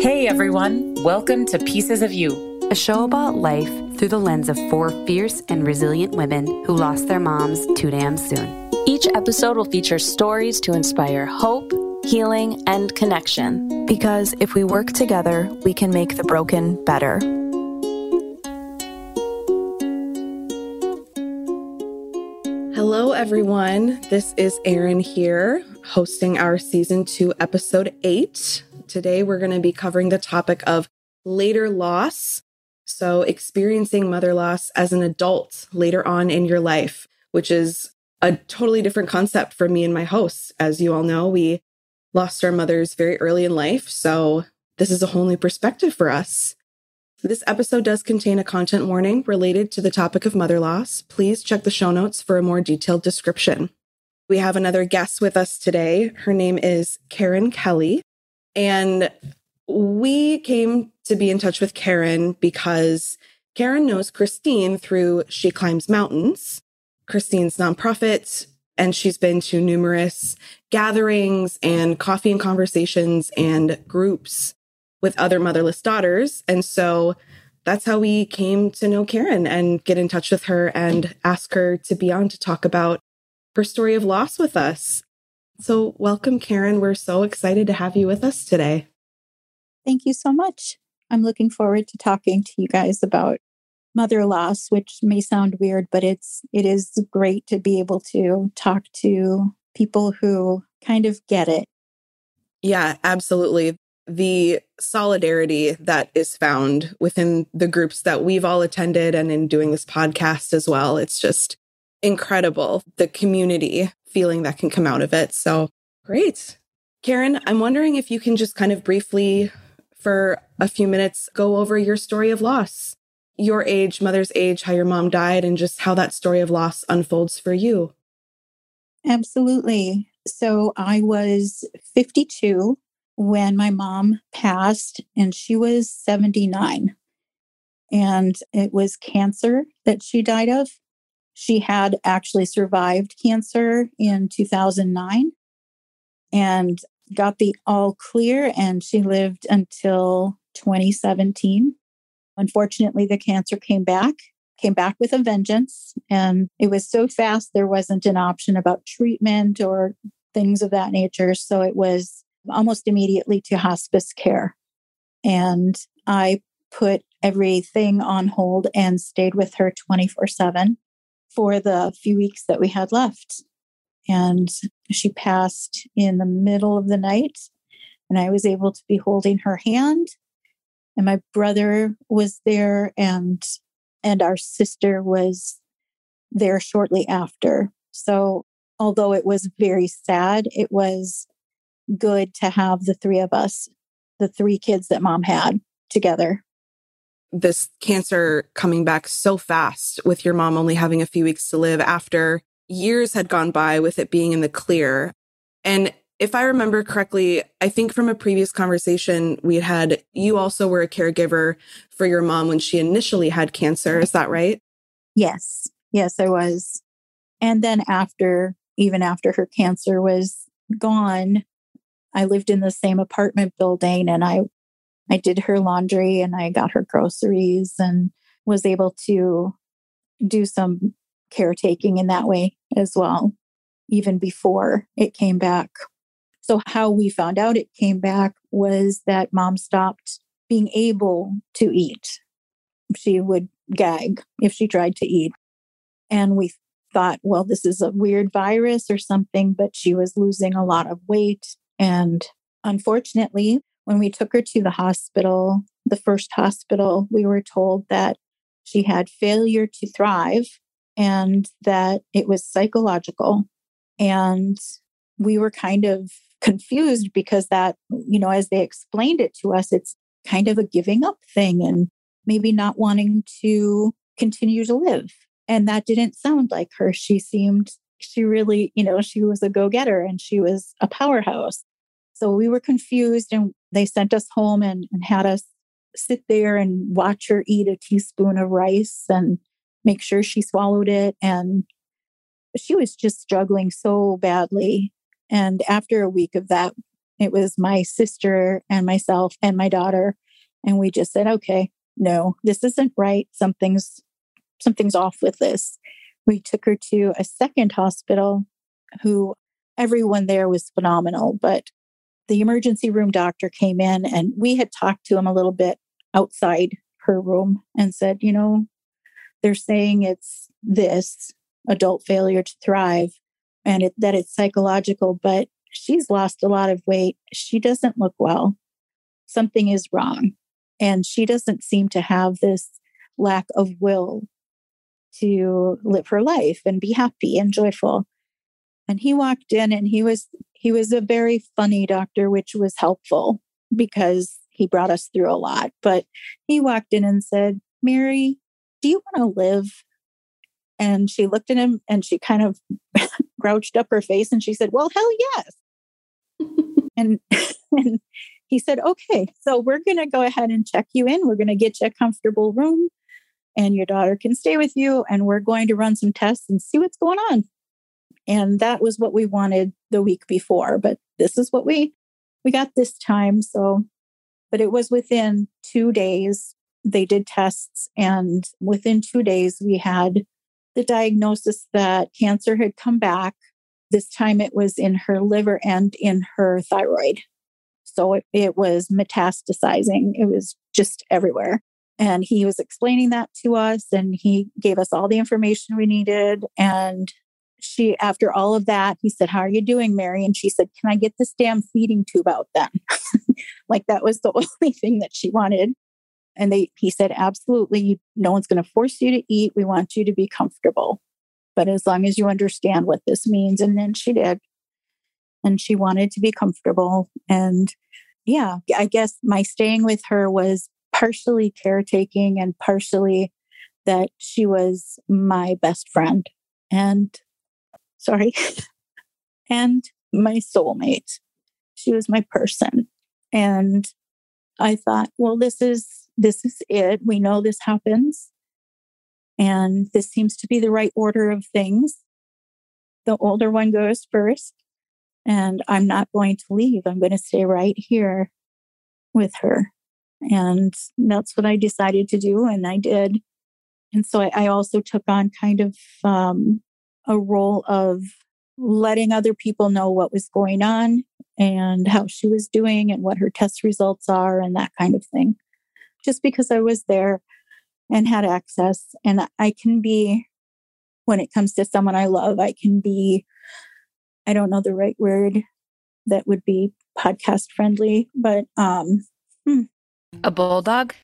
Hey everyone, welcome to Pieces of You, a show about life through the lens of four fierce and resilient women who lost their moms too damn soon. Each episode will feature stories to inspire hope, healing, and connection. Because if we work together, we can make the broken better. Hello, everyone. This is Erin here, hosting our season two, episode eight. Today, we're going to be covering the topic of later loss. So, experiencing mother loss as an adult later on in your life, which is a totally different concept for me and my hosts. As you all know, we lost our mothers very early in life. So, this is a whole new perspective for us. This episode does contain a content warning related to the topic of mother loss. Please check the show notes for a more detailed description. We have another guest with us today. Her name is Karen Kelly. And we came to be in touch with Karen because Karen knows Christine through She Climbs Mountains, Christine's nonprofit, and she's been to numerous gatherings and coffee and conversations and groups with other motherless daughters. And so that's how we came to know Karen and get in touch with her and ask her to be on to talk about her story of loss with us. So, welcome, Karen. We're so excited to have you with us today. Thank you so much. I'm looking forward to talking to you guys about mother loss, which may sound weird, but it's it is great to be able to talk to people who kind of get it. Yeah, absolutely the solidarity that is found within the groups that we've all attended and in doing this podcast as well. It's just incredible, the community feeling that can come out of it. So great. Karen, I'm wondering if you can just kind of briefly, for a few minutes, go over your story of loss, your age, mother's age, how your mom died, and just how that story of loss unfolds for you. Absolutely. So I was 52 when my mom passed, and she was 79. And it was cancer that she died of. She had actually survived cancer in 2009 and got the all clear, and she lived until 2017. Unfortunately, the cancer came back, came back with a vengeance, and it was so fast there wasn't an option about treatment or things of that nature. So it was almost immediately to hospice care. And I put everything on hold and stayed with her 24 7 for the few weeks that we had left. And she passed in the middle of the night, and I was able to be holding her hand. And my brother was there, and and our sister was there shortly after. So, although it was very sad, it was good to have the three of us, the three kids that mom had together. This cancer coming back so fast with your mom only having a few weeks to live after years had gone by with it being in the clear. And if I remember correctly, I think from a previous conversation we had, you also were a caregiver for your mom when she initially had cancer. Is that right? Yes. Yes, I was. And then after, even after her cancer was gone, I lived in the same apartment building and I I did her laundry and I got her groceries and was able to do some caretaking in that way as well, even before it came back. So, how we found out it came back was that mom stopped being able to eat. She would gag if she tried to eat. And we thought, well, this is a weird virus or something, but she was losing a lot of weight and unfortunately, when we took her to the hospital, the first hospital, we were told that she had failure to thrive and that it was psychological. And we were kind of confused because that, you know, as they explained it to us, it's kind of a giving up thing and maybe not wanting to continue to live. And that didn't sound like her. She seemed, she really, you know, she was a go getter and she was a powerhouse. So we were confused and they sent us home and, and had us sit there and watch her eat a teaspoon of rice and make sure she swallowed it. And she was just struggling so badly. And after a week of that, It was my sister and myself and my daughter. And we just said, okay, no, this isn't right. Something's something's off with this. We took her to a second hospital who everyone there was phenomenal, but the emergency room doctor came in and we had talked to him a little bit outside her room and said, you know, they're saying it's this adult failure to thrive and it, that it's psychological, but she's lost a lot of weight. She doesn't look well. Something is wrong. And she doesn't seem to have this lack of will to live her life and be happy and joyful. And he walked in and he was he was a very funny doctor, which was helpful because he brought us through a lot. But he walked in and said, Mary, do you want to live? And she looked at him and she kind of grouched up her face and she said, Well, hell yes. and, and he said, Okay, so we're going to go ahead and check you in. We're going to get you a comfortable room and your daughter can stay with you. And we're going to run some tests and see what's going on. And that was what we wanted the week before. But this is what we we got this time. So, but it was within two days. They did tests, and within two days, we had the diagnosis that cancer had come back. This time it was in her liver and in her thyroid. So it, it was metastasizing. It was just everywhere. And he was explaining that to us and he gave us all the information we needed. And she, after all of that, he said, How are you doing, Mary? And she said, Can I get this damn feeding tube out then? like that was the only thing that she wanted. And they, he said, Absolutely. No one's going to force you to eat. We want you to be comfortable. But as long as you understand what this means. And then she did. And she wanted to be comfortable. And yeah, I guess my staying with her was partially caretaking and partially that she was my best friend and sorry. And my soulmate. She was my person. And i thought well this is this is it. We know this happens. And this seems to be the right order of things. The older one goes first. And i'm not going to leave. I'm going to stay right here with her. And that's what I decided to do. And I did. And so I, I also took on kind of um, a role of letting other people know what was going on and how she was doing and what her test results are and that kind of thing. Just because I was there and had access. And I can be, when it comes to someone I love, I can be, I don't know the right word that would be podcast friendly, but um, hmm, a bulldog?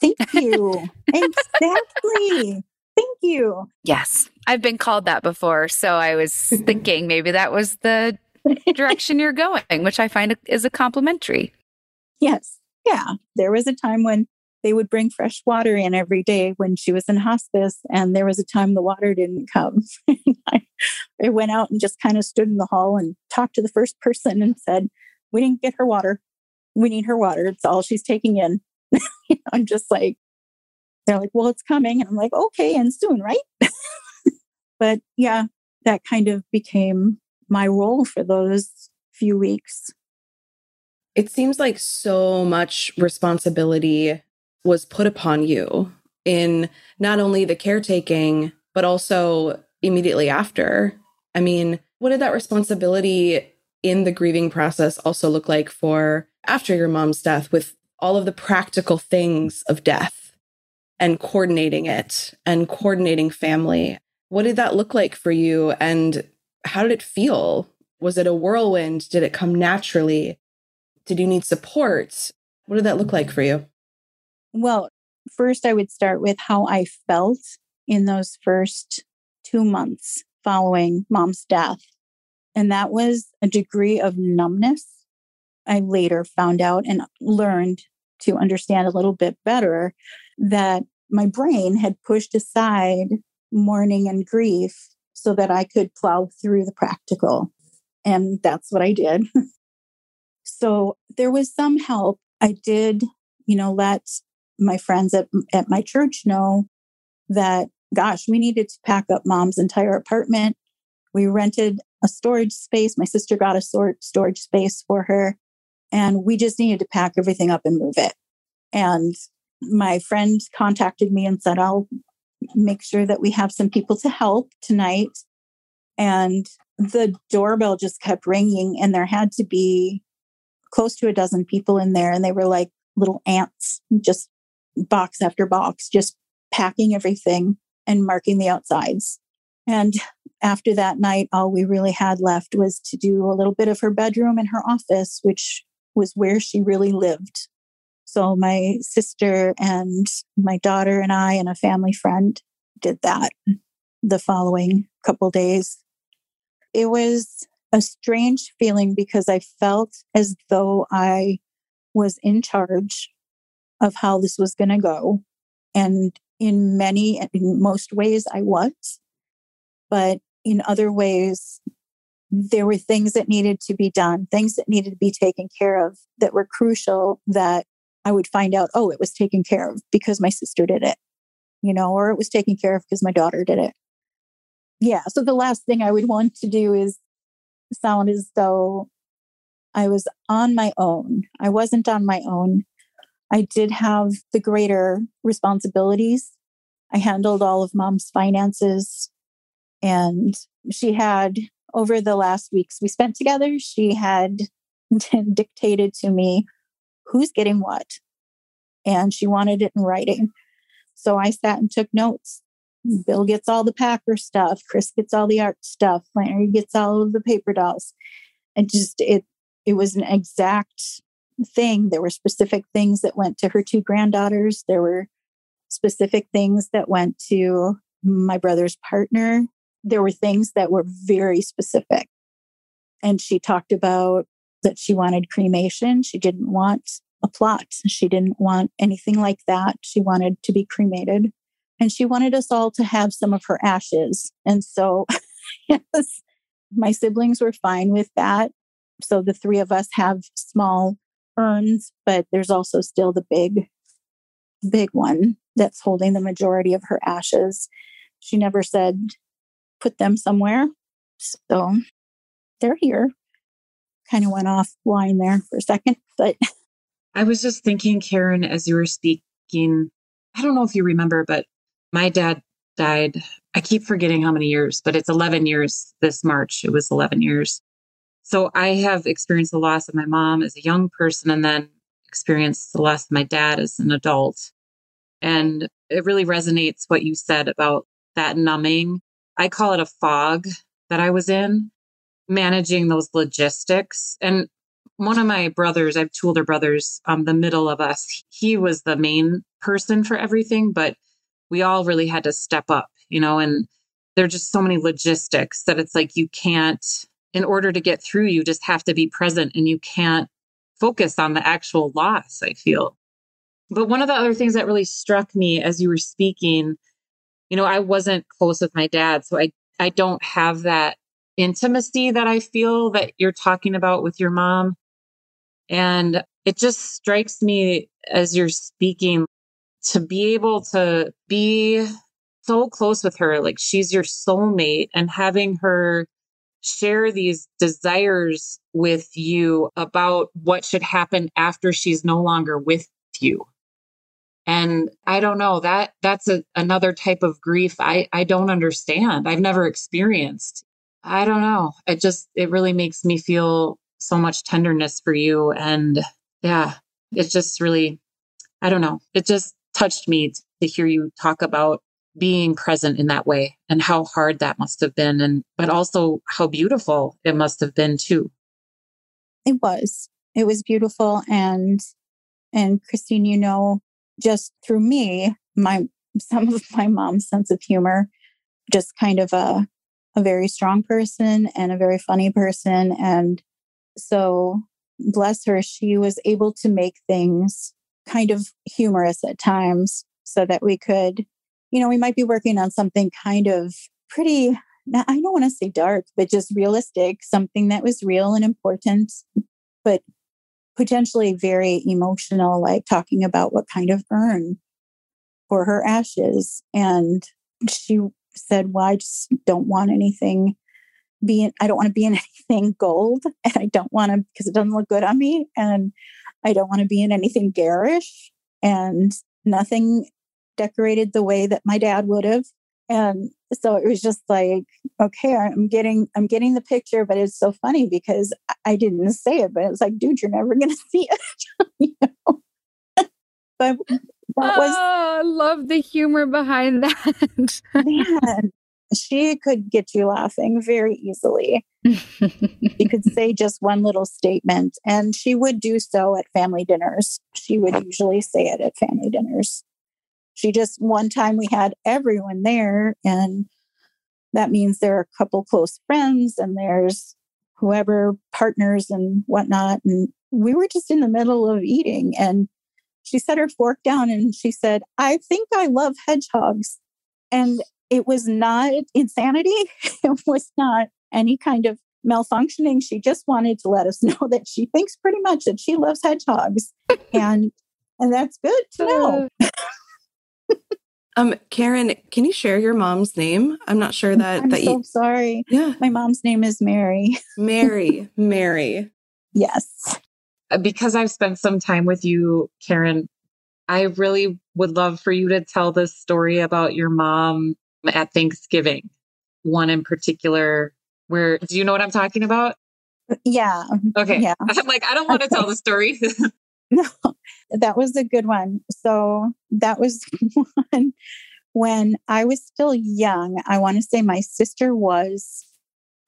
Thank you. exactly. Thank you. Yes. I've been called that before. So I was thinking maybe that was the direction you're going, which I find is a complimentary. Yes. Yeah. There was a time when they would bring fresh water in every day when she was in hospice. And there was a time the water didn't come. I, I went out and just kind of stood in the hall and talked to the first person and said, We didn't get her water we need her water. It's all she's taking in. I'm just like, they're like, well, it's coming. And I'm like, okay, and soon, right? but yeah, that kind of became my role for those few weeks. It seems like so much responsibility was put upon you in not only the caretaking, but also immediately after. I mean, what did that responsibility in the grieving process also look like for after your mom's death with all of the practical things of death and coordinating it and coordinating family. What did that look like for you? And how did it feel? Was it a whirlwind? Did it come naturally? Did you need support? What did that look like for you? Well, first, I would start with how I felt in those first two months following mom's death. And that was a degree of numbness I later found out and learned to understand a little bit better that my brain had pushed aside mourning and grief so that I could plow through the practical. And that's what I did. so there was some help. I did, you know, let my friends at, at my church know that, gosh, we needed to pack up mom's entire apartment. we rented a storage space. My sister got a sort storage space for her, and we just needed to pack everything up and move it. And my friend contacted me and said, I'll make sure that we have some people to help tonight. And the doorbell just kept ringing, and there had to be close to a dozen people in there, and they were like little ants, just box after box, just packing everything and marking the outsides. And after that night, all we really had left was to do a little bit of her bedroom and her office, which was where she really lived. So my sister and my daughter and I and a family friend did that the following couple days. It was a strange feeling because I felt as though I was in charge of how this was going to go. And in many, in most ways, I was. But in other ways, there were things that needed to be done, things that needed to be taken care of that were crucial that I would find out, oh, it was taken care of because my sister did it, you know, or it was taken care of because my daughter did it. Yeah. So the last thing I would want to do is sound as though I was on my own. I wasn't on my own. I did have the greater responsibilities. I handled all of mom's finances. And she had, over the last weeks we spent together, she had dictated to me who's getting what. And she wanted it in writing. So I sat and took notes. Bill gets all the Packer stuff. Chris gets all the art stuff. Larry gets all of the paper dolls. And just it it was an exact thing. There were specific things that went to her two granddaughters. There were specific things that went to my brother's partner. There were things that were very specific. And she talked about that she wanted cremation. She didn't want a plot. She didn't want anything like that. She wanted to be cremated. And she wanted us all to have some of her ashes. And so, yes, my siblings were fine with that. So the three of us have small urns, but there's also still the big, big one that's holding the majority of her ashes. She never said, put them somewhere. So they're here. Kind of went offline there for a second, but. I was just thinking, Karen, as you were speaking, I don't know if you remember, but my dad died. I keep forgetting how many years, but it's 11 years this March. It was 11 years. So I have experienced the loss of my mom as a young person and then experienced the loss of my dad as an adult. And it really resonates what you said about that numbing. I call it a fog that I was in, managing those logistics. And one of my brothers, I have two older brothers, um, the middle of us, he was the main person for everything, but we all really had to step up, you know, and there are just so many logistics that it's like you can't in order to get through, you just have to be present and you can't focus on the actual loss, I feel. But one of the other things that really struck me as you were speaking, you know, I wasn't close with my dad, so I I don't have that intimacy that I feel that you're talking about with your mom. And it just strikes me as you're speaking to be able to be so close with her, like she's your soulmate, and having her share these desires with you about what should happen after she's no longer with you. And I don't know that that's a, another type of grief I, I don't understand. I've never experienced. I don't know. It just, it really makes me feel so much tenderness for you. And yeah, it's just really, I don't know. It just touched me to hear you talk about being present in that way and how hard that must have been and but also how beautiful it must have been too it was it was beautiful and and christine you know just through me my some of my mom's sense of humor just kind of a a very strong person and a very funny person and so bless her she was able to make things kind of humorous at times so that we could you know, we might be working on something kind of pretty, I don't want to say dark, but just realistic, something that was real and important, but potentially very emotional, like talking about what kind of urn for her ashes. And she said, Well, I just don't want anything being, I don't want to be in anything gold and I don't want to because it doesn't look good on me and I don't want to be in anything garish and nothing decorated the way that my dad would have and so it was just like okay i'm getting i'm getting the picture but it's so funny because i didn't say it but it was like dude you're never going to see it you know? but that was oh, I love the humor behind that. man she could get you laughing very easily. She could say just one little statement and she would do so at family dinners. She would usually say it at family dinners. She just one time we had everyone there and that means there are a couple close friends and there's whoever partners and whatnot and we were just in the middle of eating and she set her fork down and she said i think i love hedgehogs. And it was not insanity. It was not any kind of malfunctioning. She just wanted to let us know that she thinks pretty much that she loves hedgehogs. And and that's good to know. Um, Karen, can you share your mom's name? I'm not sure that i'm that so you. sorry. Yeah, my mom's name is mary. Mary, Mary. yes. Uh, because I've spent some time with you, Karen, I really would love for you to tell this story about your mom at Thanksgiving. One in particular, where do you know what I'm talking about? yeah Okay. Yeah. I'm like, I don't want to tell the story. No, that was a good one. So that was one when I was still young. I want to say my sister was,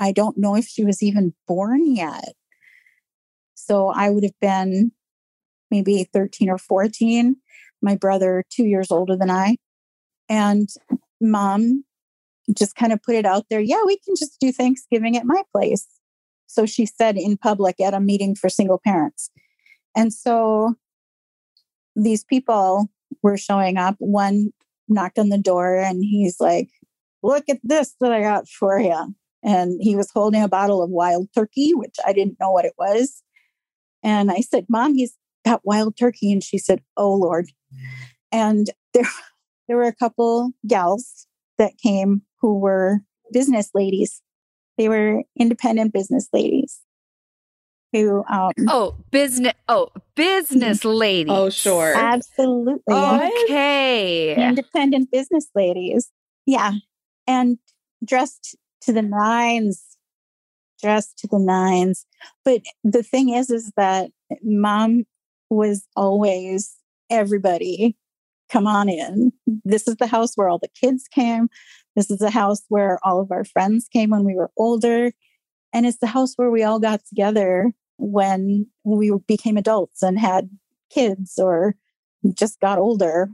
I don't know if she was even born yet. So I would have been maybe 13 or 14. My brother, two years older than I. And mom just kind of put it out there yeah, we can just do Thanksgiving at my place. So she said in public at a meeting for single parents. And so these people were showing up. One knocked on the door and he's like, Look at this that I got for you. And he was holding a bottle of wild turkey, which I didn't know what it was. And I said, Mom, he's got wild turkey. And she said, Oh, Lord. And there, there were a couple gals that came who were business ladies. They were independent business ladies who um, oh, business. Oh, business lady. Oh, sure. absolutely Okay. independent business ladies. Yeah. And dressed to the nines, dressed to the nines. But the thing is, is that mom was always everybody come on in. This is the house where all the kids came. This is the house where all of our friends came when we were older. And it's the house where we all got together when we became adults and had kids or just got older.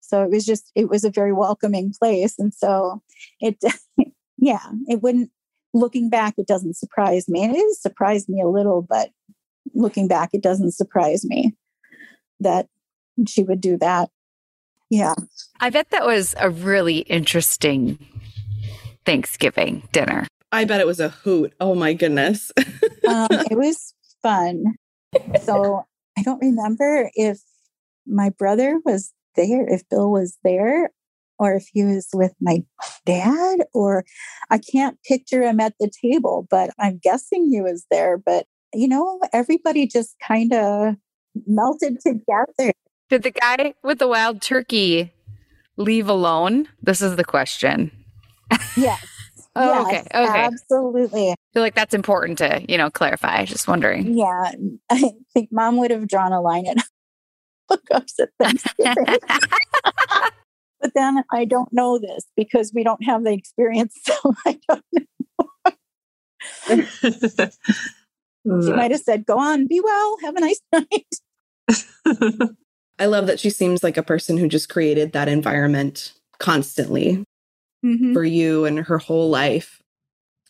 So it was just, it was a very welcoming place. And so it, yeah, it wouldn't, looking back, it doesn't surprise me. And it has surprised me a little, but looking back, it doesn't surprise me that she would do that. Yeah. I bet that was a really interesting Thanksgiving dinner. I bet it was a hoot. Oh my goodness. Um, it was fun. So I don't remember if my brother was there, if Bill was there, or if he was with my dad, or I can't picture him at the table, but I'm guessing he was there. But, you know, everybody just kind of melted together. Did the guy with the wild turkey leave alone? This is the question. Yes. Oh, yes, okay. Okay. Absolutely. I feel like that's important to, you know, clarify. Just wondering. Yeah. I think mom would have drawn a line at hookups at Thanksgiving. But then I don't know this because we don't have the experience. So I don't know. She might have said, go on, be well, have a nice night. I love that she seems like a person who just created that environment constantly Mhm. for you and her whole life.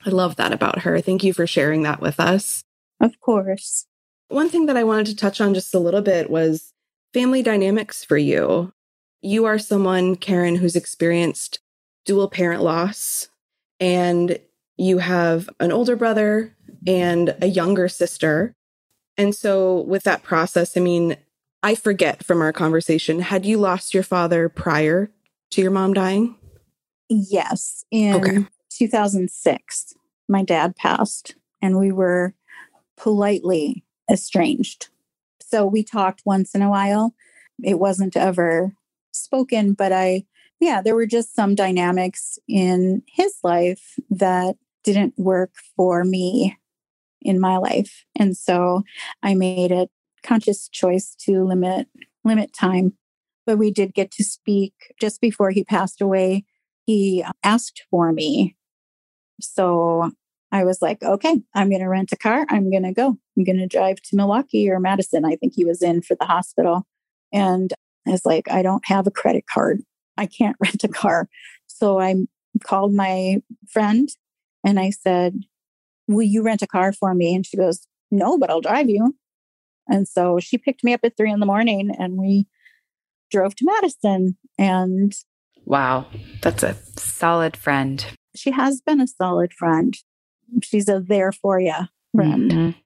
I love that about her. Thank you for sharing that with us. Of course. One thing that I wanted to touch on just a little bit was family dynamics for you. You are someone, Karen, who's experienced dual parent loss, and you have an older brother and a younger sister. And so, with that process, I mean, I forget from our conversation, had you lost your father prior to your mom dying? Yes. In Okay. 2006, my dad passed and we were politely estranged. So we talked once in a while. It wasn't ever spoken, but I, yeah, there were just some dynamics in his life that didn't work for me in my life. And so I made a conscious choice to limit limit time. But we did get to speak just before he passed away. He asked for me. So I was like, okay, I'm going to rent a car. I'm going to go. I'm going to drive to Milwaukee or Madison. I think he was in for the hospital. And I was like, I don't have a credit card. I can't rent a car. So I called my friend and I said, Will you rent a car for me? And she goes, No, but I'll drive you. And so she picked me up at three in the morning and we drove to Madison. And wow, that's a solid friend. She has been a solid friend she's a there for you friend. Mm-hmm.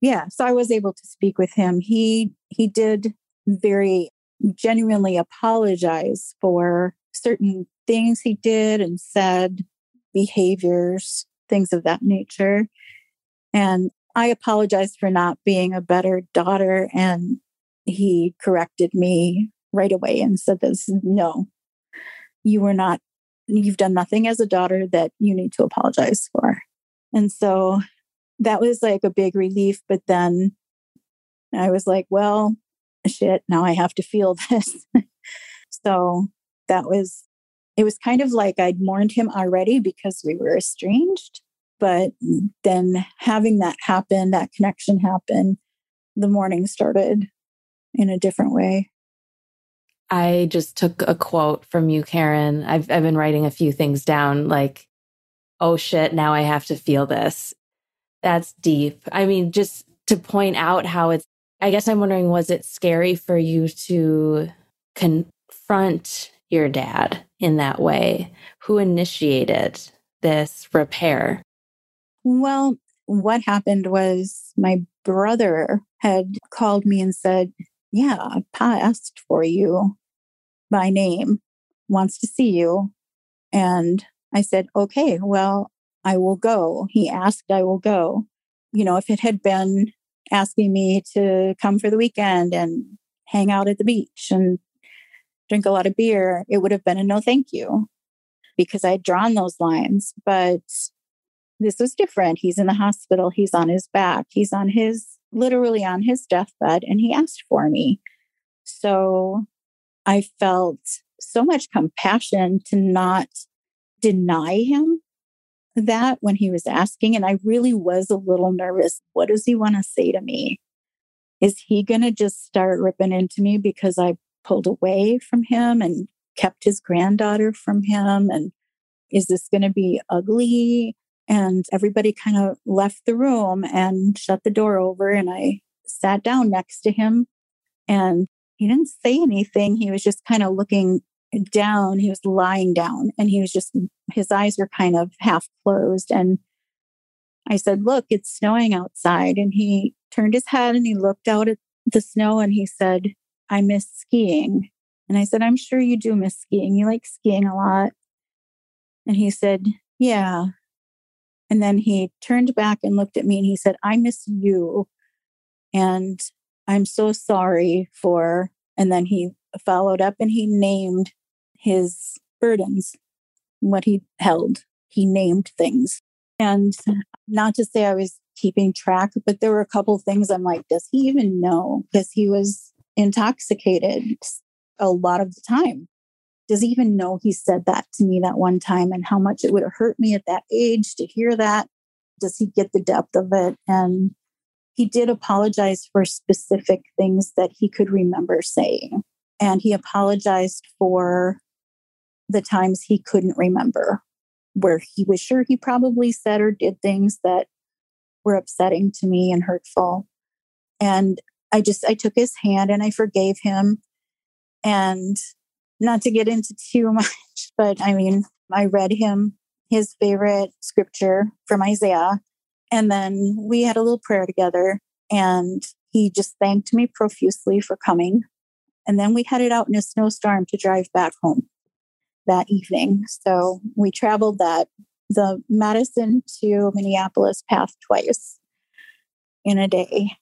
Yeah, so I was able to speak with him. He he did very genuinely apologize for certain things he did and said, behaviors, things of that nature. And I apologized for not being a better daughter. And he corrected me right away and said, This no, you were not, you've done nothing as a daughter that you need to apologize for. And so that was like a big relief. But then I was like, well, shit, now I have to feel this. so that was, it was kind of like I'd mourned him already because we were estranged. But then having that happen, that connection happen, the mourning started in a different way. I just took a quote from you, Karen. I've, I've been writing a few things down like, oh shit, now I have to feel this. That's deep. I mean, just to point out how it's, I guess I'm wondering, was it scary for you to confront your dad in that way? Who initiated this repair? Well, what happened was my brother had called me and said, Yeah, Pa asked for you by name, wants to see you. And I said, okay, well, I will go. He asked, I will go. You know, if it had been asking me to come for the weekend and hang out at the beach and drink a lot of beer, it would have been a no thank you because I had drawn those lines. But this was different. He's in the hospital, he's on his back, he's on his literally on his deathbed, and he asked for me. So I felt so much compassion to not deny him that when he was asking. And I really was a little nervous. What does he want to say to me? Is he going to just start ripping into me because I pulled away from him and kept his granddaughter from him? And is this going to be ugly? And everybody kind of left the room and shut the door over. And I sat down next to him and he didn't say anything. He was just kind of looking down. He was lying down and he was just, his eyes were kind of half closed. And I said, Look, it's snowing outside. And he turned his head and he looked out at the snow and he said, I miss skiing. And I said, I'm sure you do miss skiing. You like skiing a lot. And he said, Yeah. And then he turned back and looked at me and he said, I miss you. And I'm so sorry for. And then he followed up and he named his burdens, what he held. He named things. And not to say I was keeping track, but there were a couple things I'm like, does he even know? Because he was intoxicated a lot of the time. Does he even know he said that to me that one time and how much it would have hurt me at that age to hear that? Does he get the depth of it? And he did apologize for specific things that he could remember saying. And he apologized for the times he couldn't remember, where he was sure he probably said or did things that were upsetting to me and hurtful. And I just, I took his hand and I forgave him. And not to get into too much, but I mean, I read him his favorite scripture from Isaiah. And then we had a little prayer together and he just thanked me profusely for coming. And then we headed out in a snowstorm to drive back home that evening. So we traveled that the Madison to Minneapolis path twice in a day.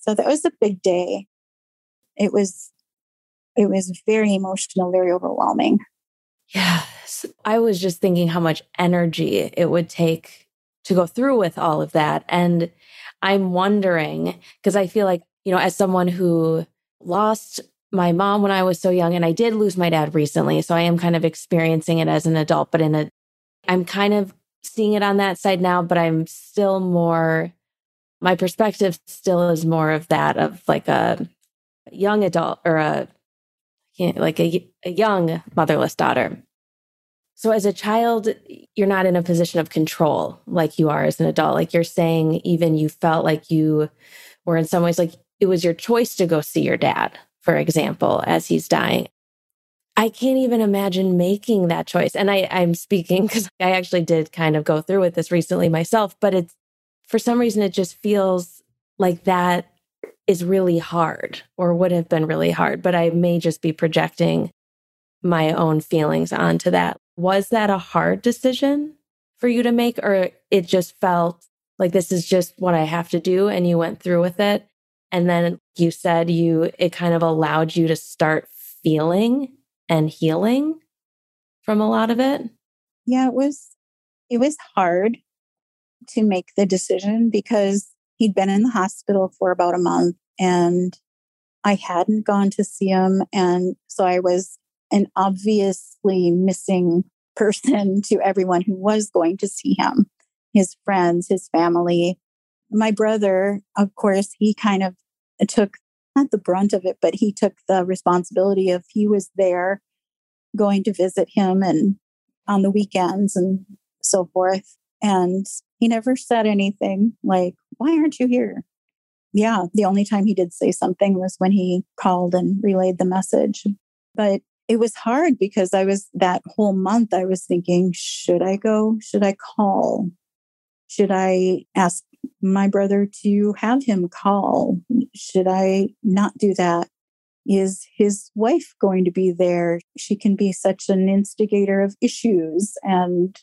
So that was a big day. It was it was very emotional, very overwhelming. Yes. I was just thinking how much energy it would take to go through with all of that. And I'm wondering, because I feel like, you know, as someone who lost my mom when I was so young, and I did lose my dad recently. So I am kind of experiencing it as an adult, but in a, I'm kind of seeing it on that side now, but I'm still more, my perspective still is more of that of like a young adult or a, like a, a young motherless daughter. So as a child, you're not in a position of control like you are as an adult. Like you're saying, even you felt like you were in some ways like it was your choice to go see your dad, for example, as he's dying. I can't even imagine making that choice. And I, I'm speaking because I actually did kind of go through with this recently myself, but it's for some reason, it just feels like that is really hard or would have been really hard, but I may just be projecting my own feelings onto that. Was that a hard decision for you to make, or it just felt like this is just what I have to do and you went through with it? And then you said you, it kind of allowed you to start feeling and healing from a lot of it? Yeah, it was, it was hard to make the decision because he'd been in the hospital for about a month and I hadn't gone to see him. And so I was an obviously missing person to everyone who was going to see him his friends, his family. My brother, of course, he kind of took not the brunt of it, but he took the responsibility of he was there going to visit him and on the weekends and so forth. And he never said anything like, Why aren't you here? Yeah, the only time he did say something was when he called and relayed the message. But it was hard because I was that whole month, I was thinking, should I go? Should I call? Should I ask my brother to have him call? Should I not do that? Is his wife going to be there? She can be such an instigator of issues and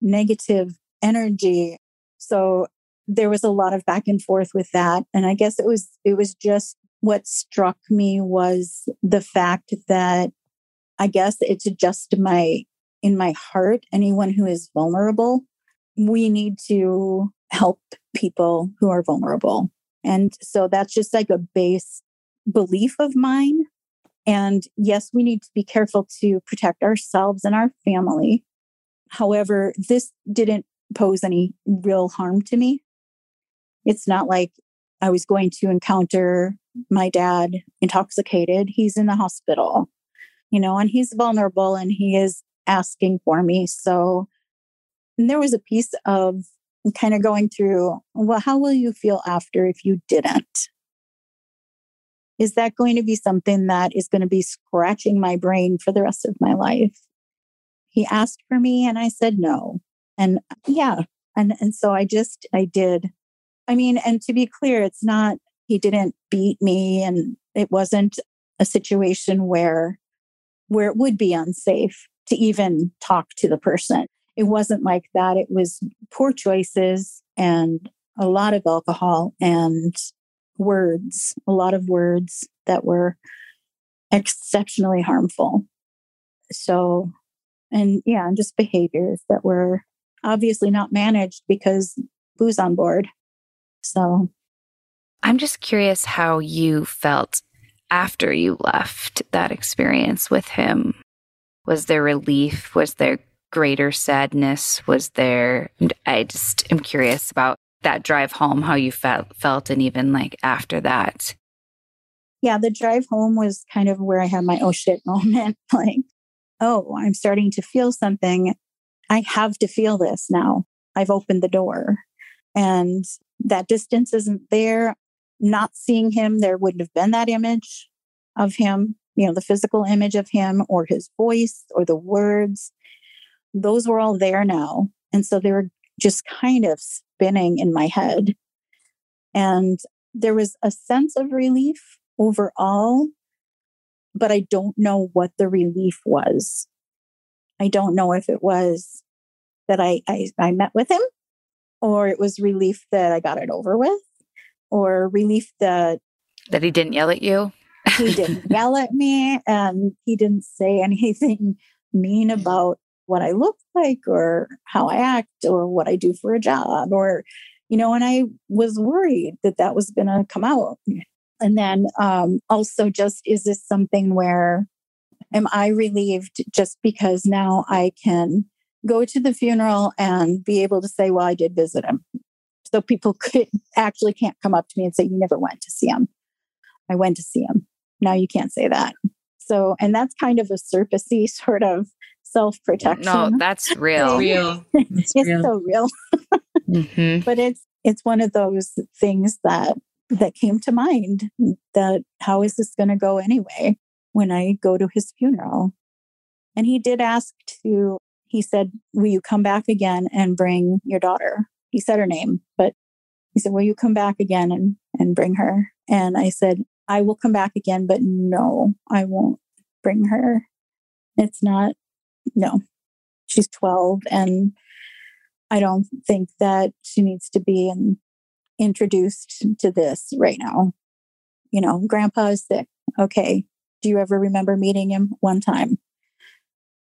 negative energy. So there was a lot of back and forth with that. And I guess it was, it was just what struck me was the fact that I guess it's just my, in my heart, anyone who is vulnerable, we need to help people who are vulnerable. And so that's just like a base belief of mine. And yes, we need to be careful to protect ourselves and our family. However, this didn't pose any real harm to me. It's not like I was going to encounter my dad intoxicated. He's in the hospital, you know, and he's vulnerable and he is asking for me. So there was a piece of kind of going through, well, how will you feel after if you didn't? Is that going to be something that is going to be scratching my brain for the rest of my life? He asked for me and I said no. And yeah. And, and so I just, I did. I mean, and to be clear, it's not, he didn't beat me and it wasn't a situation where, where it would be unsafe to even talk to the person it wasn't like that. It was poor choices and a lot of alcohol and words, a lot of words that were exceptionally harmful. So, and yeah, and just behaviors that were obviously not managed because booze on board. So, I'm just curious how you felt after you left that experience with him. Was there relief? Was there greater sadness was there? I just am curious about that drive home, how you felt, felt, and even like after that. Yeah, the drive home was kind of where I had my oh shit moment. like, oh, I'm starting to feel something. I have to feel this now. I've opened the door. And that distance isn't there. Not seeing him, there wouldn't have been that image of him, you know, the physical image of him or his voice or the words those were all there now. And so they were just kind of spinning in my head. And there was a sense of relief overall, but I don't know what the relief was. I don't know if it was that I, I, I met with him, or it was relief that I got it over with, or relief that that he didn't yell at you. he didn't yell at me and he didn't say anything mean mm. about what I look like or how I act or what I do for a job or you know and I was worried that that was going to come out. And then um, also just is this something where am I relieved just because now I can go to the funeral and be able to say well I did visit him. So people could actually can't come up to me and say you never went to see him. I went to see him. Now you can't say that. So and that's kind of a surfacey sort of self protection. No, that's real. real. It's, it's real. so real. Mhm. but it's it's one of those things that that came to mind that how is this going to go anyway when I go to his funeral? And he did ask to he said, "Will you come back again and bring your daughter?" He said her name, but he said, "Will you come back again and and bring her?" And I said, "I will come back again, but no, I won't bring her. It's not no. She's 12 and I don't think that she needs to be in, introduced to this right now. You know, grandpa is sick. Okay. Do you ever remember meeting him one time?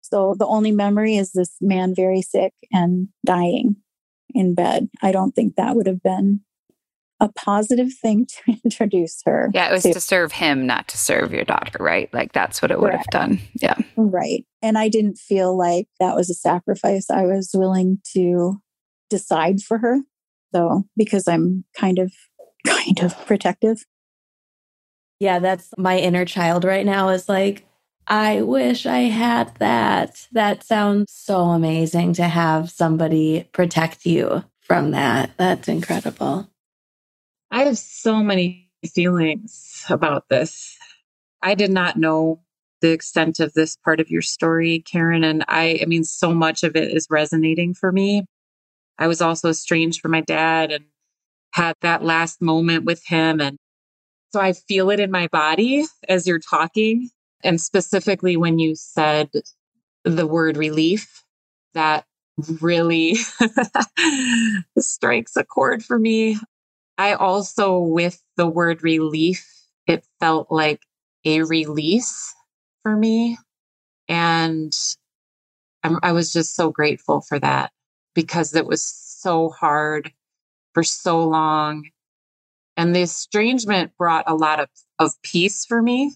So the only memory is this man very sick and dying in bed. I don't think that would have been a positive thing to introduce her. Yeah, it was to. to serve him, not to serve your daughter, right? Like that's what it would have done. Yeah. Right. And I didn't feel like that was a sacrifice I was willing to decide for her. So, because I'm kind of, kind of protective. Yeah, that's my inner child right now is like, I wish I had that. That sounds so amazing to have somebody protect you from that. That's incredible. I have so many feelings about this. I did not know the extent of this part of your story, Karen. And I, I mean, so much of it is resonating for me. I was also estranged from my dad and had that last moment with him. And so I feel it in my body as you're talking. And specifically when you said the word relief, that really strikes a chord for me. I also, with the word relief, it felt like a release for me. And I'm, I was just so grateful for that because it was so hard for so long. And the estrangement brought a lot of, of peace for me.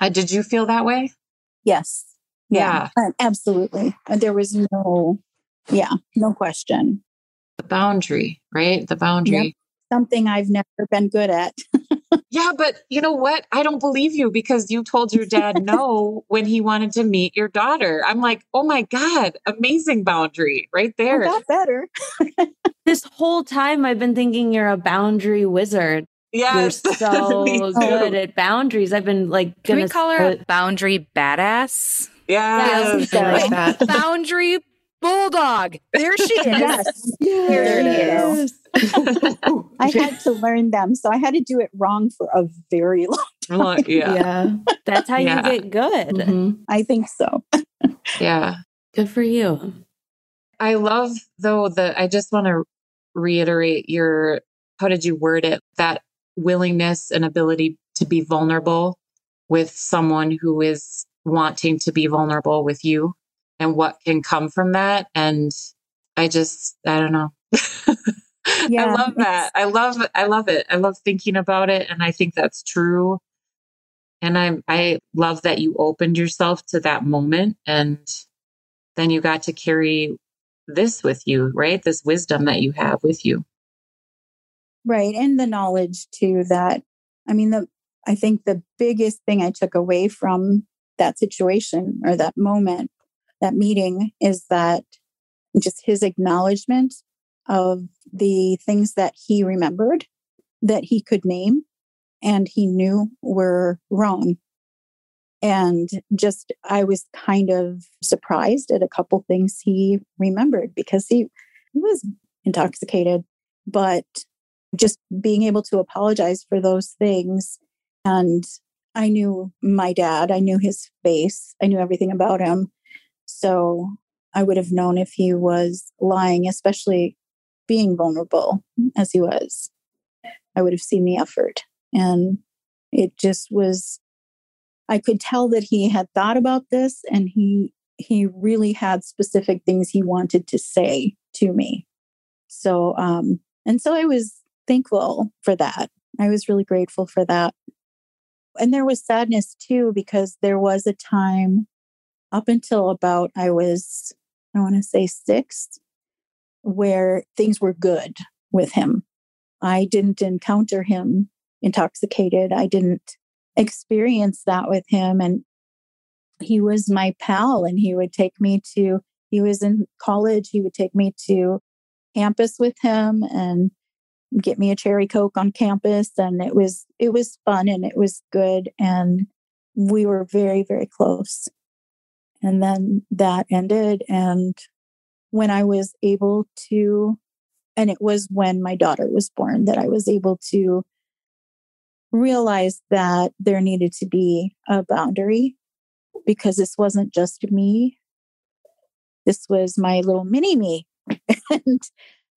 Uh, did you feel that way? Yes. Yeah. Uh, absolutely. There was no, yeah, no question. The boundary, right? The boundary. Something I've never been good at. Yeah, but you know what? I don't believe you because you told your dad no when he wanted to meet your daughter. I'm like, oh my God, amazing boundary right I there. got better. This whole time I've been thinking you're a boundary wizard. Yes. You're so good at boundaries. I've been like Can we gonna call her a boundary badass? Yes. Yeah, like boundary bulldog. There she is. Yes. There There she it is. I had to learn them. So I had to do it wrong for a very long Well, yeah. yeah. That's how Yeah. you get good. Mhm. I think so. Yeah. Good for you. I love though that I just want to reiterate your how did you word it? That willingness and ability to be vulnerable with someone who is wanting to be vulnerable with you and what can come from that. And I just I don't know. I love that. I love I love it. I love thinking about it and I think that's true. And I I love that you opened yourself to that moment and then you got to carry this with you, right? This wisdom that you have with you. Right. And the knowledge too that, I mean, the, I think the biggest thing I took away from that situation or that moment, that meeting is that just his acknowledgement of the things that he remembered that he could name and he knew were wrong. And just, I was kind of surprised at a couple things he remembered because he, he was intoxicated, but just being able to apologize for those things. And I knew my dad, I knew his face, I knew everything about him. So I would have known if he was lying, especially being vulnerable as he was. I would have seen the effort. And it just was, I could tell that he had thought about this and he, he really had specific things he wanted to say to me. So, um, and so I was thankful for that. I was really grateful for that. And there was sadness too, because there was a time up until about I was, I want to say six, where things were good with him. I didn't encounter him intoxicated. I didn't experience that with him. And he was my pal, and he would take me to, he was in college, he would take me to campus with him and get me a cherry coke on campus and it was it was fun and it was good and we were very very close and then that ended and when i was able to and it was when my daughter was born that i was able to realize that there needed to be a boundary because this wasn't just me this was my little mini me and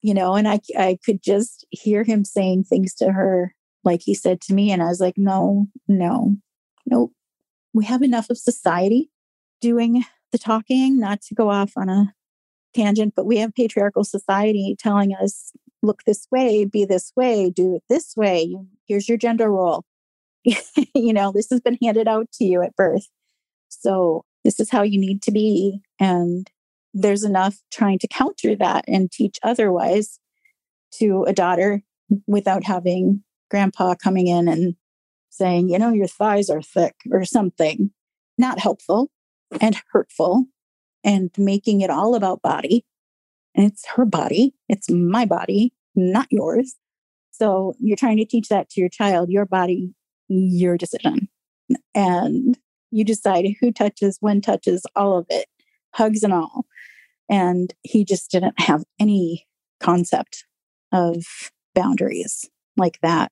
you know, and I, I could just hear him saying things to her like he said to me. And I was like, no, no, nope. We have enough of society doing the talking, not to go off on a tangent, but we have patriarchal society telling us, look this way, be this way, do it this way. Here's your gender role. you know, this has been handed out to you at birth. So this is how you need to be. And there's enough trying to counter that and teach otherwise to a daughter without having grandpa coming in and saying, you know, your thighs are thick or something not helpful and hurtful and making it all about body. And it's her body, it's my body, not yours. So you're trying to teach that to your child, your body, your decision. And you decide who touches, when touches, all of it, hugs and all. And he just didn't have any concept of boundaries like that.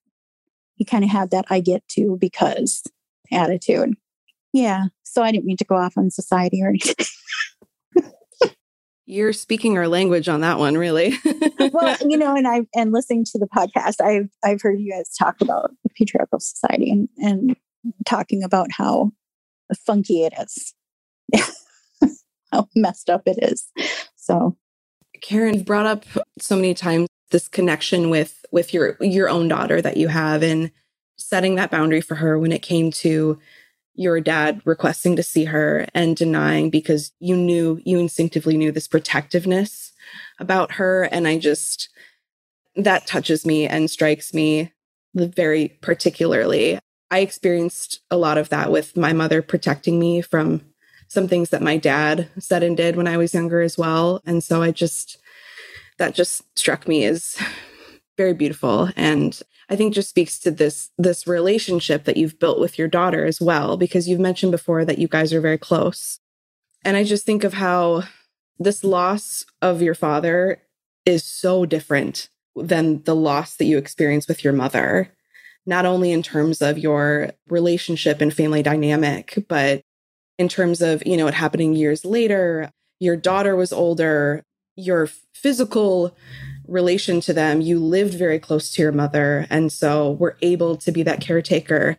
He kind of had that I get to because attitude. Yeah. So I didn't mean to go off on society or anything. You're speaking our language on that one, really. well, you know, and I and listening to the podcast, I've I've heard you guys talk about the patriarchal society and, and talking about how funky it is. how messed up it is. So, Karen, brought up so many times this connection with with your your own daughter that you have and setting that boundary for her when it came to your dad requesting to see her and denying because you knew you instinctively knew this protectiveness about her and I just that touches me and strikes me very particularly. I experienced a lot of that with my mother protecting me from some things that my dad said and did when I was younger as well. And so I just, that just struck me as very beautiful. And I think just speaks to this, this relationship that you've built with your daughter as well, because you've mentioned before that you guys are very close. And I just think of how this loss of your father is so different than the loss that you experience with your mother not only in terms of your relationship and family dynamic, but in terms of, you know, it happening years later. Your daughter was older, your physical relation to them, you lived very close to your mother. And so were able to be that caretaker.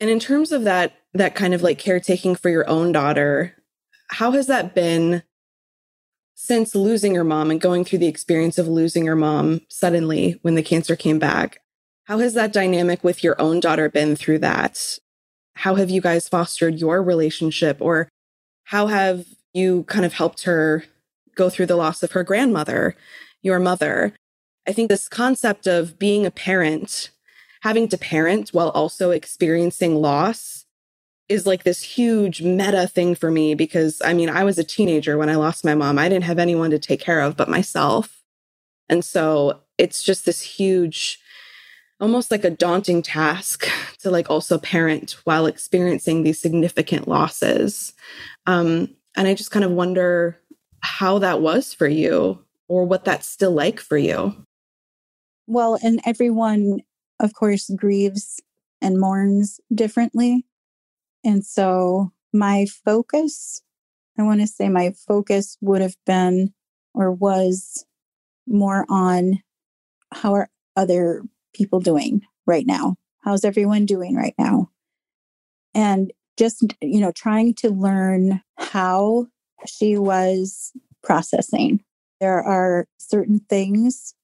And in terms of that, that kind of like caretaking for your own daughter, how has that been since losing your mom and going through the experience of losing your mom suddenly when the cancer came back? How has that dynamic with your own daughter been through that? how have you guys fostered your relationship or how have you kind of helped her go through the loss of her grandmother, your mother? I think this concept of being a parent, having to parent while also experiencing loss is like this huge meta thing for me because I mean, I was a teenager when I lost my mom. I didn't have anyone to take care of but myself. And so it's just this huge almost like a daunting task to like also parent while experiencing these significant losses. Um, and I just kind of wonder how that was for you or what that's still like for you. Well, and everyone, of course, grieves and mourns differently. And so my focus I want to say my focus would have been or was more on how are other people doing right now? How's everyone doing right now? And just, you know, trying to learn how she was processing. There are certain things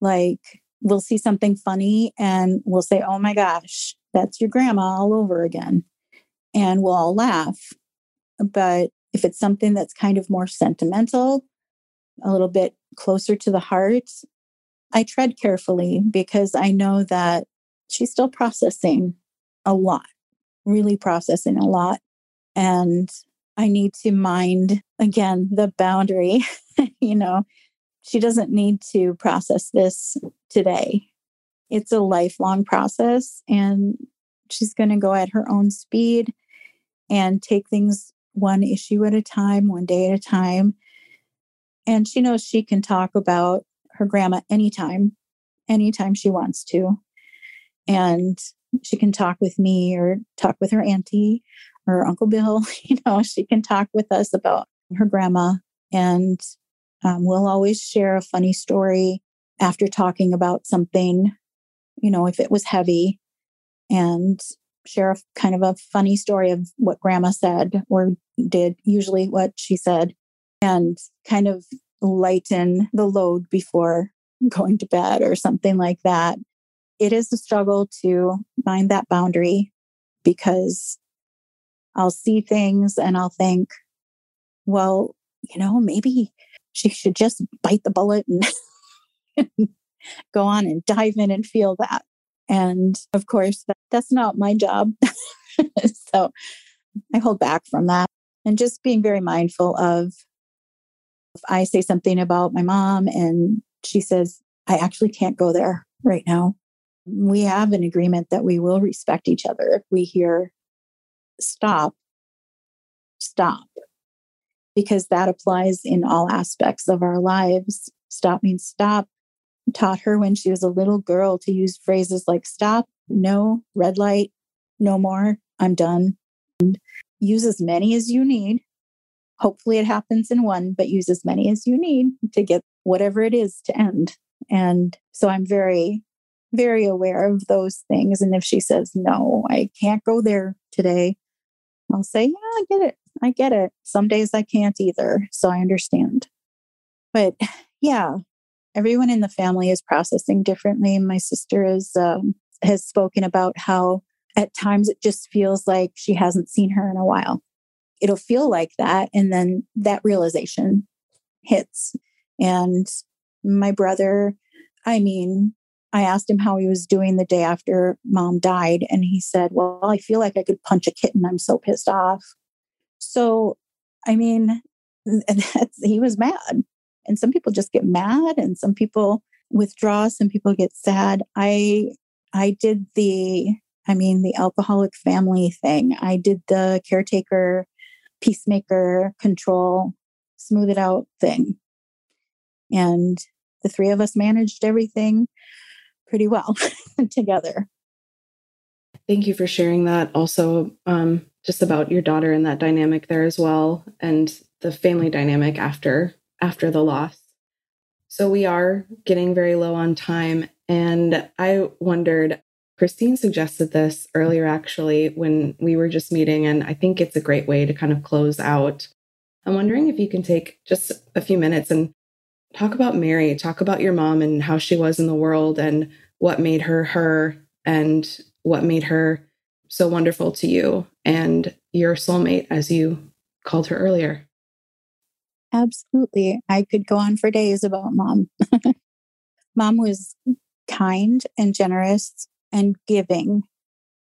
like we'll see something funny and we'll say, oh my gosh, that's your grandma all over again. And we'll all laugh. But if it's something that's kind of more sentimental, a little bit closer to the heart, I tread carefully because I know that she's still processing a lot, really processing a lot. And I need to mind again the boundary. you know, she doesn't need to process this today. It's a lifelong process, and she's going to go at her own speed and take things one issue at a time, one day at a time. And she knows she can talk about her grandma anytime, anytime she wants to. And she can talk with me or talk with her auntie or Uncle Bill. You know, she can talk with us about her grandma. And um, we'll always share a funny story after talking about something, you know, if it was heavy, and share a kind of a funny story of what grandma said or did, usually what she said, and kind of lighten the load before going to bed or something like that. It is a struggle to find that boundary because I'll see things and I'll think, well, you know, maybe she should just bite the bullet and go on and dive in and feel that. And of course, that, that's not my job. so I hold back from that and just being very mindful of if I say something about my mom and she says, I actually can't go there right now. We have an agreement that we will respect each other. If we hear stop, stop, because that applies in all aspects of our lives. Stop means stop. Taught her when she was a little girl to use phrases like stop, no, red light, no more, I'm done. And use as many as you need Hopefully it happens in one, but use as many as you need to get whatever it is to end. And so I'm very, very aware of those things. And if she says, no, I can't go there today, I'll say, yeah, I get it. I get it. Some days I can't either. So I understand. But yeah, everyone in the family is processing differently. My sister is, um, has spoken about how at times it just feels like she hasn't seen her in a while it'll feel like that. And then that realization hits. And my brother, I mean, I asked him how he was doing the day after mom died. And he said, Well, I feel like I could punch a kitten. I'm so pissed off. So, I mean, he was mad. And some people just get mad and some people withdraw, some people get sad. I I did the I mean the alcoholic family thing. I did the caretaker peacemaker, control, smooth it out thing. And the three of us managed everything pretty well together. Thank you for sharing that. Also, um, just about your daughter and that dynamic there as well, and the family dynamic after after the loss. So we are getting very low on time, and I wondered Christine suggested this earlier, actually, when we were just meeting, and I think it's a great way to kind of close out. I'm wondering if you can take just a few minutes and talk about Mary, talk about your mom and how she was in the world and what made her her and what made her so wonderful to you and your soulmate, as you called her earlier. Absolutely. I could go on for days about mom. mom was kind and generous and giving.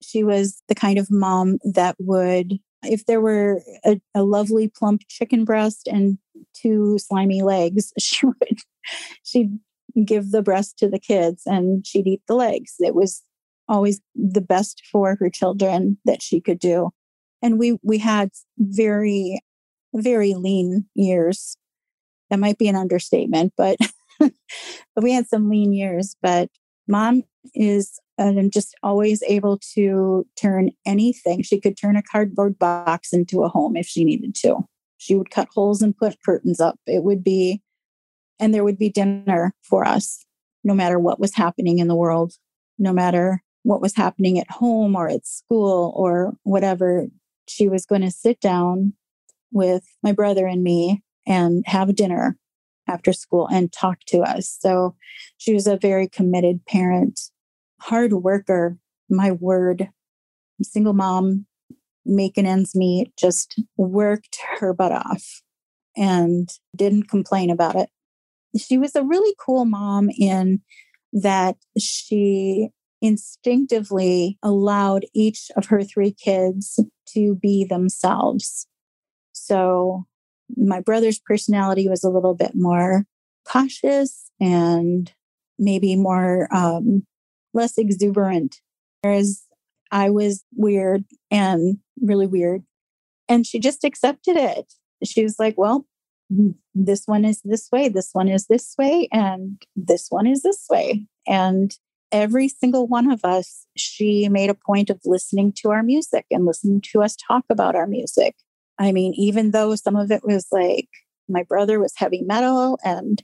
She was the kind of mom that would, if there were a, a lovely plump chicken breast and two slimy legs, she would, she'd give the breast to the kids and she'd eat the legs. It was always the best for her children that she could do. And we, we had very, very lean years. That might be an understatement, but, we had some lean years. But mom is and just always able to turn anything. She could turn a cardboard box into a home if she needed to. She would cut holes and put curtains up. It would be, and there would be dinner for us, no matter what was happening in the world, no matter what was happening at home or at school or whatever. She was going to sit down with my brother and me and have dinner after school and talk to us. So she was a very committed parent, hard worker, my word, single mom, making ends meet, just worked her butt off and didn't complain about it. She was a really cool mom in that she instinctively allowed each of her three kids to be themselves. So my brother's personality was a little bit more cautious and maybe more um, less exuberant, whereas I was weird and really weird. And she just accepted it. She was like, well, this one is this way, this one is this way, and this one is this way. And every single one of us, she made a point of listening to our music and listening to us talk about our music. I mean, even though some of it was like my brother was heavy metal and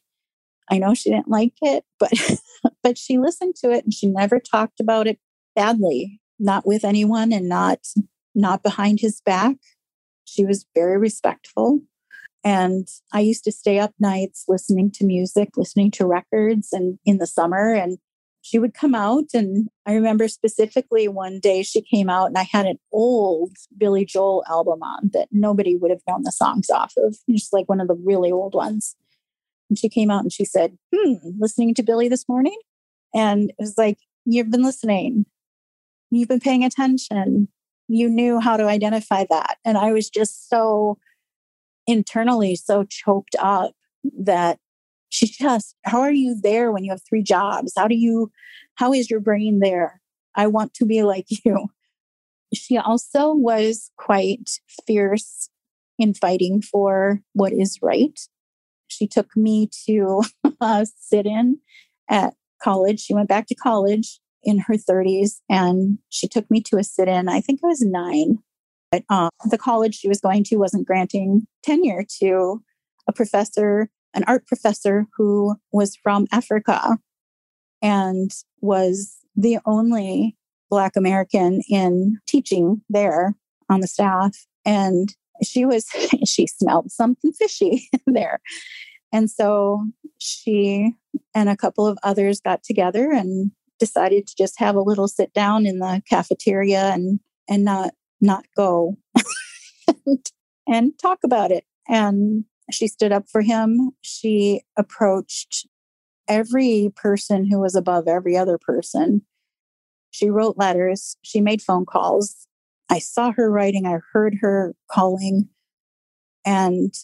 I know she didn't like it, but but she listened to it and she never talked about it badly, not with anyone and not not behind his back. She was very respectful. And I used to stay up nights listening to music, listening to records and in the summer and she would come out. And I remember specifically one day she came out and I had an old Billy Joel album on that nobody would have known the songs off of, just like one of the really old ones. And she came out and she said, Hmm, listening to Billy this morning? And it was like, You've been listening, you've been paying attention, you knew how to identify that. And I was just so internally so choked up that she just, how are you there when you have three jobs? How do you, how is your brain there? I want to be like you. She also was quite fierce in fighting for what is right. She took me to uh, sit in at college. She went back to college in her 30s and she took me to a sit in. I think I was nine. But uh, the college she was going to wasn't granting tenure to a professor an art professor who was from Africa and was the only Black American in teaching there on the staff. And she was, she smelled something fishy there. And so she and a couple of others got together and decided to just have a little sit down in the cafeteria and and not not go and, and talk about it. And she stood up for him. She approached every person who was above every other person. She wrote letters. She made phone calls. I saw her writing. I heard her calling. And,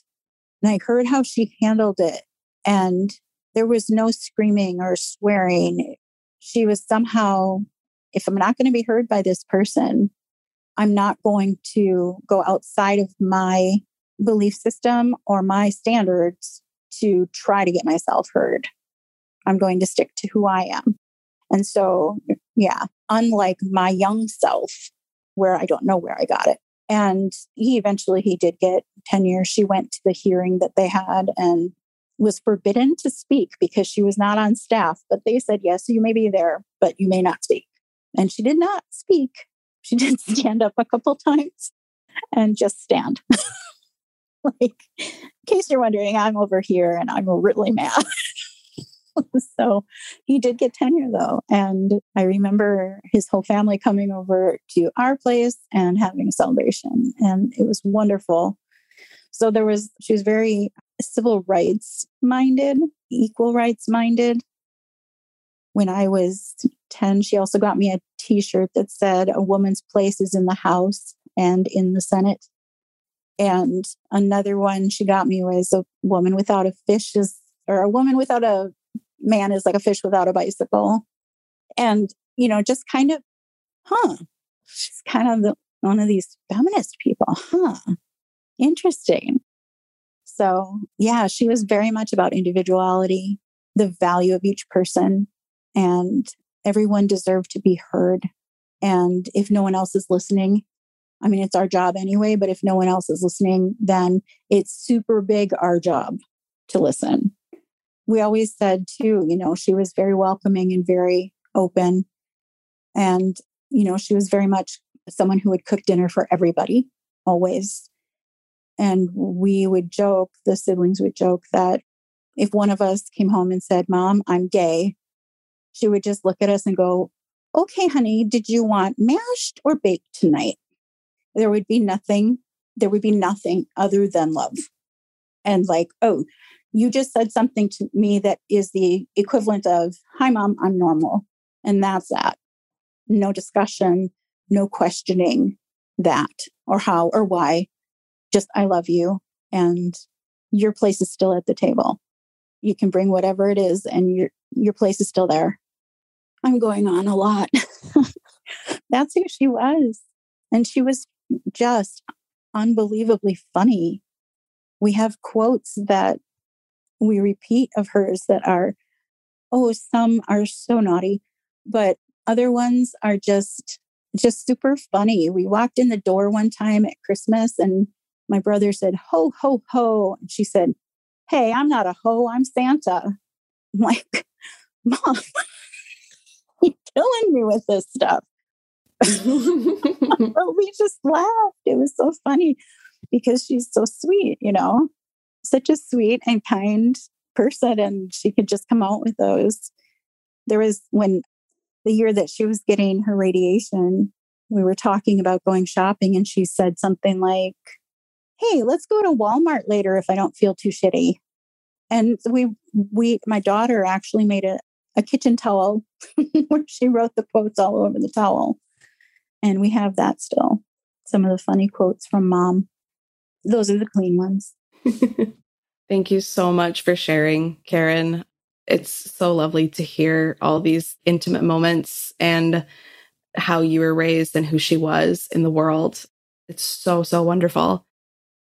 and I heard how she handled it. And there was no screaming or swearing. She was somehow, if I'm not going to be heard by this person, I'm not going to go outside of my belief system or my standards to try to get myself heard. I'm going to stick to who I am. And so, yeah, unlike my young self, where I don't know where I got it. And he eventually he did get tenure. She went to the hearing that they had and was forbidden to speak because she was not on staff. But they said, yes, you may be there, but you may not speak. And she did not speak. She did stand up a couple times and just stand. like, in case you're wondering, I'm over here and I'm really mad. so he did get tenure though. And I remember his whole family coming over to our place and having a celebration. And it was wonderful. So there was, she was very civil rights minded, equal rights minded. When I was 10, she also got me a t shirt that said, A woman's place is in the House and in the Senate. And another one she got me was a woman without a fish is, or a woman without a man is like a fish without a bicycle. And, you know, just kind of, huh, she's kind of the, one of these feminist people, huh? Interesting. So, yeah, she was very much about individuality, the value of each person, and everyone deserved to be heard. And if no one else is listening, I mean, it's our job anyway, but if no one else is listening, then it's super big our job to listen. We always said, too, you know, she was very welcoming and very open. And, you know, she was very much someone who would cook dinner for everybody, always. And we would joke, the siblings would joke that if one of us came home and said, Mom, I'm gay, she would just look at us and go, Okay, honey, did you want mashed or baked tonight? There would be nothing, there would be nothing other than love. And like, oh, you just said something to me that is the equivalent of, Hi, mom, I'm normal. And that's that. No discussion, no questioning that or how or why. Just, I love you. And your place is still at the table. You can bring whatever it is, and your, your place is still there. I'm going on a lot. that's who she was. And she was just unbelievably funny. We have quotes that we repeat of hers that are, oh, some are so naughty, but other ones are just just super funny. We walked in the door one time at Christmas and my brother said, ho, ho, ho. And she said, Hey, I'm not a ho, I'm Santa. I'm like, Mom, you're killing me with this stuff. but we just laughed. It was so funny because she's so sweet, you know, such a sweet and kind person. And she could just come out with those. There was when the year that she was getting her radiation, we were talking about going shopping, and she said something like, Hey, let's go to Walmart later if I don't feel too shitty. And we, we, my daughter actually made a, a kitchen towel where she wrote the quotes all over the towel. And we have that still. Some of the funny quotes from mom. Those are the clean ones. Thank you so much for sharing, Karen. It's so lovely to hear all these intimate moments and how you were raised and who she was in the world. It's so, so wonderful.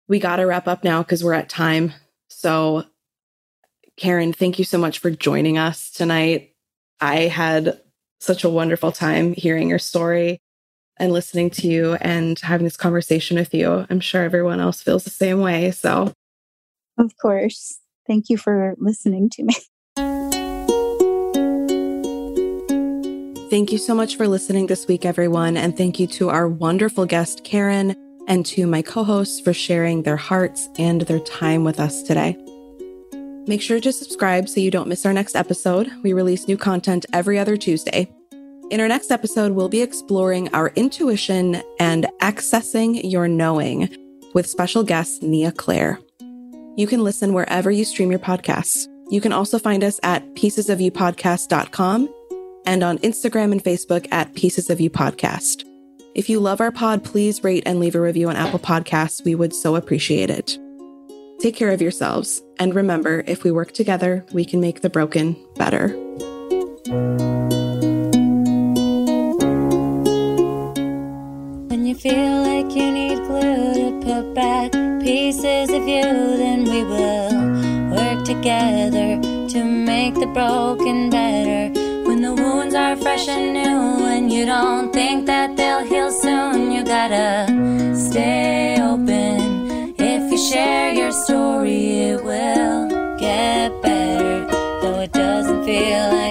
We got to wrap up now because we're at time. So, Karen, thank you so much for joining us tonight. I had such a wonderful time hearing your story and listening to you and having this conversation with you. I'm sure everyone else feels the same way. So, of course. Thank you for listening to me. Thank you so much for listening this week, everyone. And thank you to our wonderful guest, Karen, and to my co hosts for sharing their hearts and their time with us today. Make sure to subscribe so you don't miss our next episode. We release new content every other Tuesday. In our next episode, we'll be exploring our intuition and accessing your knowing with special guest Nia Claire. You can listen wherever you stream your podcasts. You can also find us at piecesofyoupodcast.com and on Instagram and Facebook at Pieces of You Podcast. If you love our pod, please rate and leave a review on Apple Podcasts. We would so appreciate it. Take care of yourselves. And remember, if we work together, we can make the broken better. You feel like you need glue to put back pieces of you, then we will work together to make the broken better. When the wounds are fresh and new, and you don't think that they'll heal soon, you gotta stay open. If you share your story, it will get better, though it doesn't feel like